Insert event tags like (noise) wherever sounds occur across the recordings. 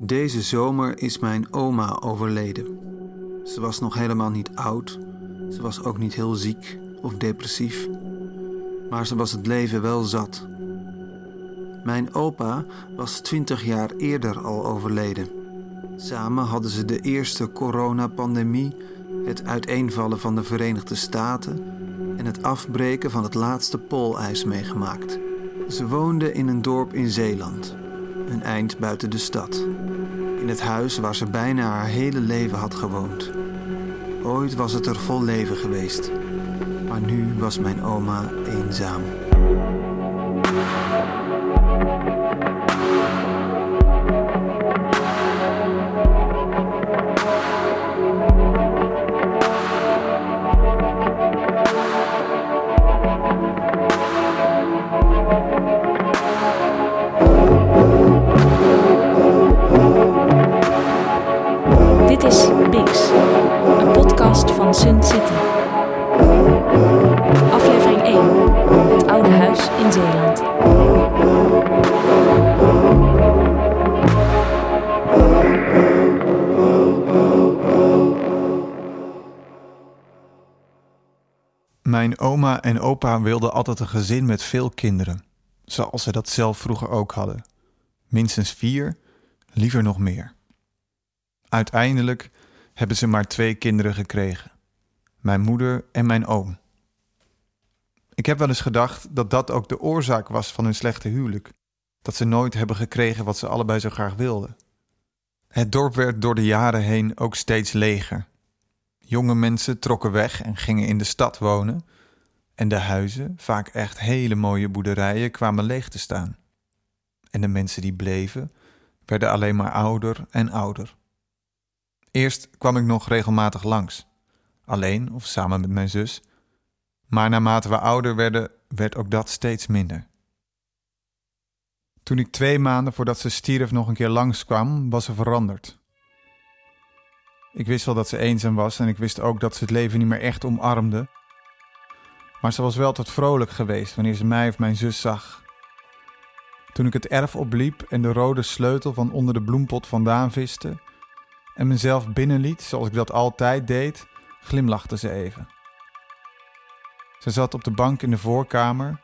Deze zomer is mijn oma overleden. Ze was nog helemaal niet oud. Ze was ook niet heel ziek of depressief. Maar ze was het leven wel zat. Mijn opa was twintig jaar eerder al overleden. Samen hadden ze de eerste coronapandemie, het uiteenvallen van de Verenigde Staten en het afbreken van het laatste poolijs meegemaakt. Ze woonden in een dorp in Zeeland, een eind buiten de stad. In het huis waar ze bijna haar hele leven had gewoond. Ooit was het er vol leven geweest, maar nu was mijn oma eenzaam. Oude huis in Zeeland. Mijn oma en opa wilden altijd een gezin met veel kinderen, zoals ze dat zelf vroeger ook hadden. Minstens vier, liever nog meer. Uiteindelijk hebben ze maar twee kinderen gekregen: mijn moeder en mijn oom. Ik heb wel eens gedacht dat dat ook de oorzaak was van hun slechte huwelijk, dat ze nooit hebben gekregen wat ze allebei zo graag wilden. Het dorp werd door de jaren heen ook steeds leger. Jonge mensen trokken weg en gingen in de stad wonen. En de huizen, vaak echt hele mooie boerderijen, kwamen leeg te staan. En de mensen die bleven, werden alleen maar ouder en ouder. Eerst kwam ik nog regelmatig langs, alleen of samen met mijn zus. Maar naarmate we ouder werden, werd ook dat steeds minder. Toen ik twee maanden voordat ze stierf nog een keer langskwam, was ze veranderd. Ik wist wel dat ze eenzaam was en ik wist ook dat ze het leven niet meer echt omarmde. Maar ze was wel tot vrolijk geweest wanneer ze mij of mijn zus zag. Toen ik het erf opliep en de rode sleutel van onder de bloempot vandaan viste en mezelf binnenliet zoals ik dat altijd deed, glimlachte ze even. Ze zat op de bank in de voorkamer,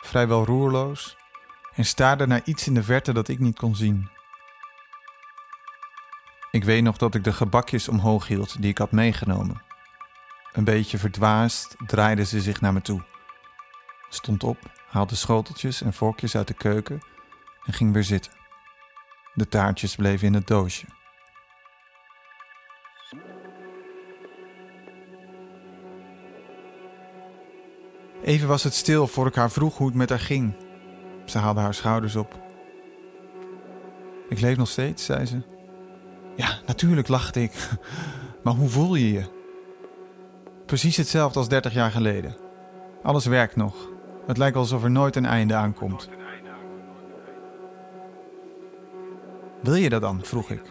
vrijwel roerloos, en staarde naar iets in de verte dat ik niet kon zien. Ik weet nog dat ik de gebakjes omhoog hield die ik had meegenomen. Een beetje verdwaasd draaide ze zich naar me toe. Stond op, haalde schoteltjes en vorkjes uit de keuken en ging weer zitten. De taartjes bleven in het doosje. Even was het stil voor ik haar vroeg hoe het met haar ging. Ze haalde haar schouders op. Ik leef nog steeds, zei ze. Ja, natuurlijk lachte ik. (laughs) Maar hoe voel je je? Precies hetzelfde als 30 jaar geleden. Alles werkt nog. Het lijkt alsof er nooit een einde aankomt. Wil je dat dan? vroeg ik.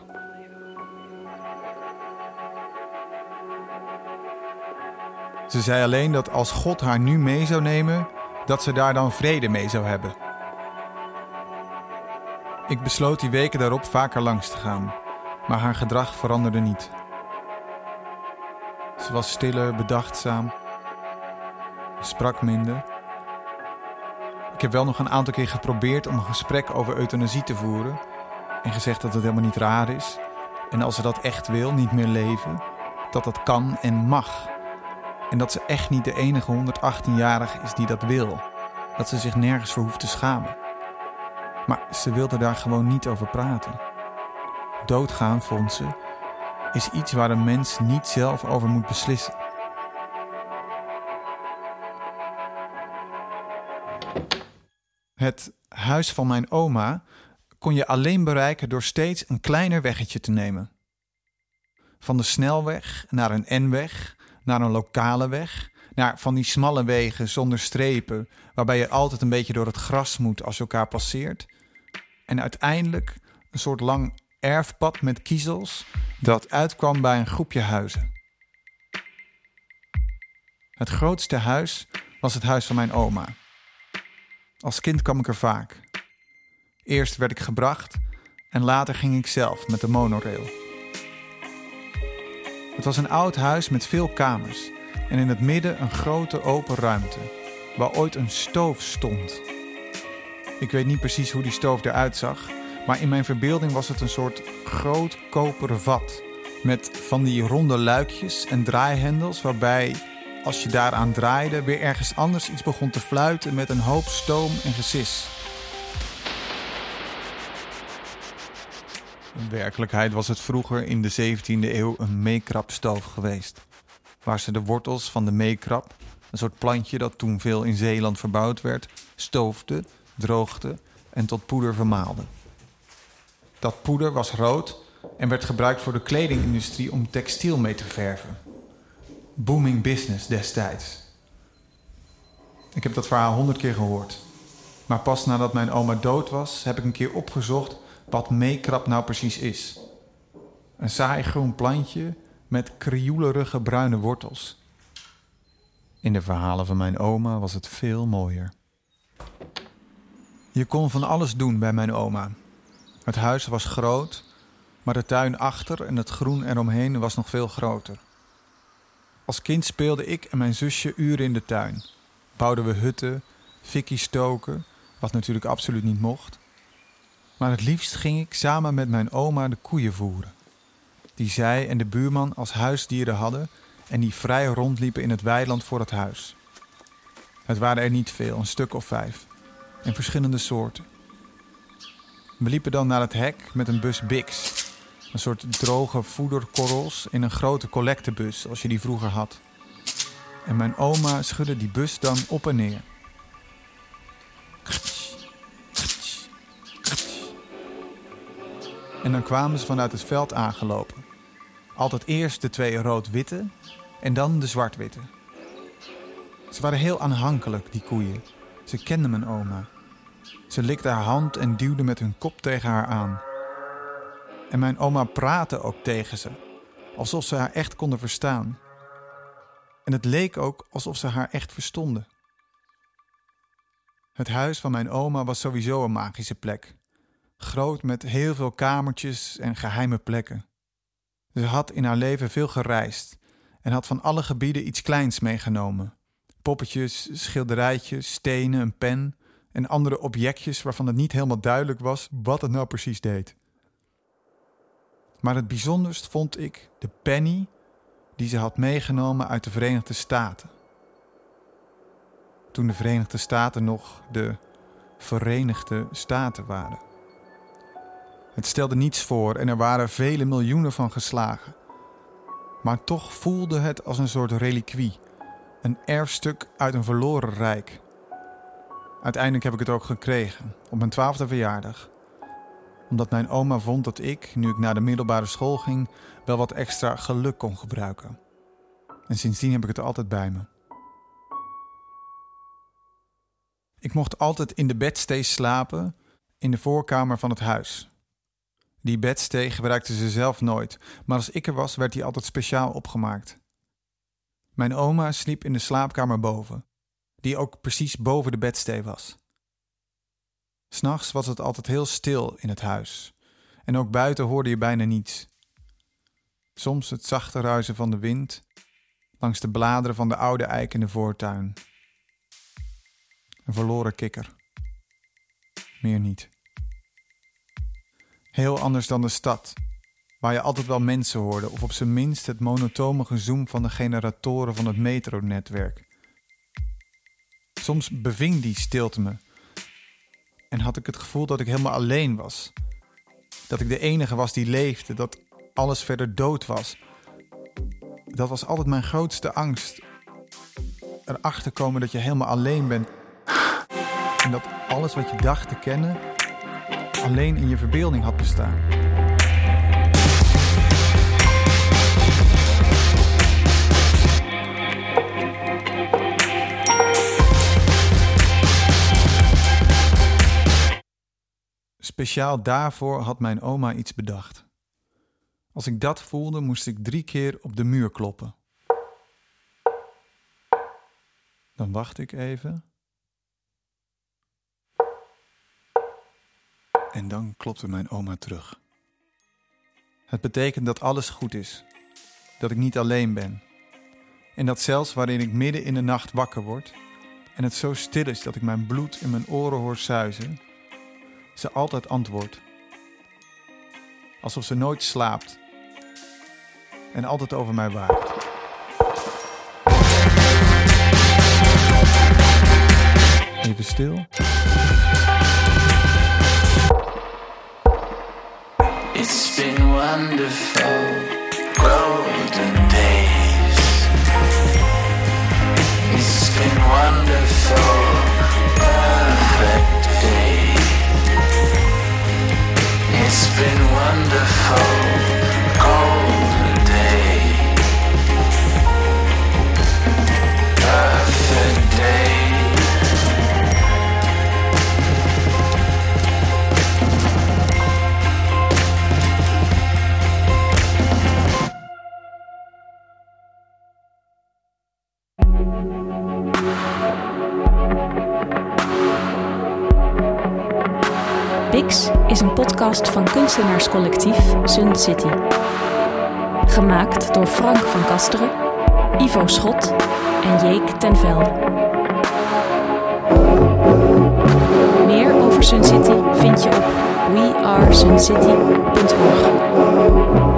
Ze zei alleen dat als God haar nu mee zou nemen, dat ze daar dan vrede mee zou hebben. Ik besloot die weken daarop vaker langs te gaan, maar haar gedrag veranderde niet. Ze was stiller, bedachtzaam, sprak minder. Ik heb wel nog een aantal keer geprobeerd om een gesprek over euthanasie te voeren en gezegd dat het helemaal niet raar is en als ze dat echt wil, niet meer leven, dat dat kan en mag. En dat ze echt niet de enige 118-jarige is die dat wil. Dat ze zich nergens voor hoeft te schamen. Maar ze wilde daar gewoon niet over praten. Doodgaan, vond ze, is iets waar een mens niet zelf over moet beslissen. Het huis van mijn oma kon je alleen bereiken door steeds een kleiner weggetje te nemen. Van de snelweg naar een N-weg, naar een lokale weg, naar van die smalle wegen zonder strepen, waarbij je altijd een beetje door het gras moet als je elkaar passeert. En uiteindelijk een soort lang erfpad met kiezels dat uitkwam bij een groepje huizen. Het grootste huis was het huis van mijn oma. Als kind kwam ik er vaak. Eerst werd ik gebracht, En later ging ik zelf met de monorail. Het was een oud huis met veel kamers en in het midden een grote open ruimte waar ooit een stoof stond. Ik weet niet precies hoe die stoof eruit zag, maar in mijn verbeelding was het een soort groot koperen vat met van die ronde luikjes en draaihendels waarbij als je daaraan draaide weer ergens anders iets begon te fluiten met een hoop stoom en gesis. Werkelijkheid was het vroeger in de 17e eeuw een meekrapstoof geweest. Waar ze de wortels van de meekrap, een soort plantje dat toen veel in Zeeland verbouwd werd, stoofde, droogde en tot poeder vermaalde. Dat poeder was rood en werd gebruikt voor de kledingindustrie om textiel mee te verven. Booming business destijds. Ik heb dat verhaal honderd keer gehoord. Maar pas nadat mijn oma dood was, heb ik een keer opgezocht wat meekrap nou precies is. Een saai groen plantje met krioelerige bruine wortels. In de verhalen van mijn oma was het veel mooier. Je kon van alles doen bij mijn oma. Het huis was groot, maar de tuin achter en het groen eromheen was nog veel groter. Als kind speelde ik en mijn zusje uren in de tuin. Bouwden we hutten, fikkie stoken, wat natuurlijk absoluut niet mocht. Maar het liefst ging ik samen met mijn oma de koeien voeren. Die zij en de buurman als huisdieren hadden en die vrij rondliepen in het weiland voor het huis. Het waren er niet veel, een stuk of vijf, en verschillende soorten. We liepen dan naar het hek met een bus Bix, een soort droge voederkorrels in een grote collectebus, als je die vroeger had. En mijn oma schudde die bus dan op en neer. En dan kwamen ze vanuit het veld aangelopen. Altijd eerst de twee rood-witte en dan de zwart-witte. Ze waren heel aanhankelijk, die koeien. Ze kenden mijn oma. Ze likte haar hand en duwde met hun kop tegen haar aan. En mijn oma praatte ook tegen ze, alsof ze haar echt konden verstaan. En het leek ook alsof ze haar echt verstonden. Het huis van mijn oma was sowieso een magische plek. Groot met heel veel kamertjes en geheime plekken. Ze had in haar leven veel gereisd en had van alle gebieden iets kleins meegenomen. Poppetjes, schilderijtjes, stenen, een pen en andere objectjes waarvan het niet helemaal duidelijk was wat het nou precies deed. Maar het bijzonderst vond ik de penny die ze had meegenomen uit de Verenigde Staten. Toen de Verenigde Staten nog de Verenigde Staten waren. Het stelde niets voor en er waren vele miljoenen van geslagen. Maar toch voelde het als een soort reliquie, een erfstuk uit een verloren rijk. Uiteindelijk heb ik het ook gekregen, op mijn twaalfde verjaardag omdat mijn oma vond dat ik, nu ik naar de middelbare school ging, wel wat extra geluk kon gebruiken. En sindsdien heb ik het altijd bij me. Ik mocht altijd in de bedstee slapen in de voorkamer van het huis. Die bedstee gebruikte ze zelf nooit, maar als ik er was, werd die altijd speciaal opgemaakt. Mijn oma sliep in de slaapkamer boven, die ook precies boven de bedstee was. S'nachts was het altijd heel stil in het huis en ook buiten hoorde je bijna niets. Soms het zachte ruisen van de wind langs de bladeren van de oude eik in de voortuin. Een verloren kikker. Meer niet. Heel anders dan de stad, waar je altijd wel mensen hoorde of op zijn minst het monotone gezoem van de generatoren van het metronetwerk. Soms beving die stilte me en had ik het gevoel dat ik helemaal alleen was. Dat ik de enige was die leefde, dat alles verder dood was. Dat was altijd mijn grootste angst. Erachter komen dat je helemaal alleen bent. En dat alles wat je dacht te kennen alleen in je verbeelding had bestaan. Speciaal daarvoor had mijn oma iets bedacht. Als ik dat voelde, moest ik drie keer op de muur kloppen. Dan wacht ik even. En dan klopte mijn oma terug. Het betekent dat alles goed is, dat ik niet alleen ben. En dat zelfs waarin ik midden in de nacht wakker word en het zo stil is dat ik mijn bloed in mijn oren hoor suizen, ze altijd antwoordt. Alsof ze nooit slaapt en altijd over mij waakt. Even stil. Been wonderful, golden. Is een podcast van kunstenaarscollectief Sun City. Gemaakt door Frank van Kasteren, Ivo Schot en Jeek ten Velde. Meer over Sun City vind je op wearesuncity.org.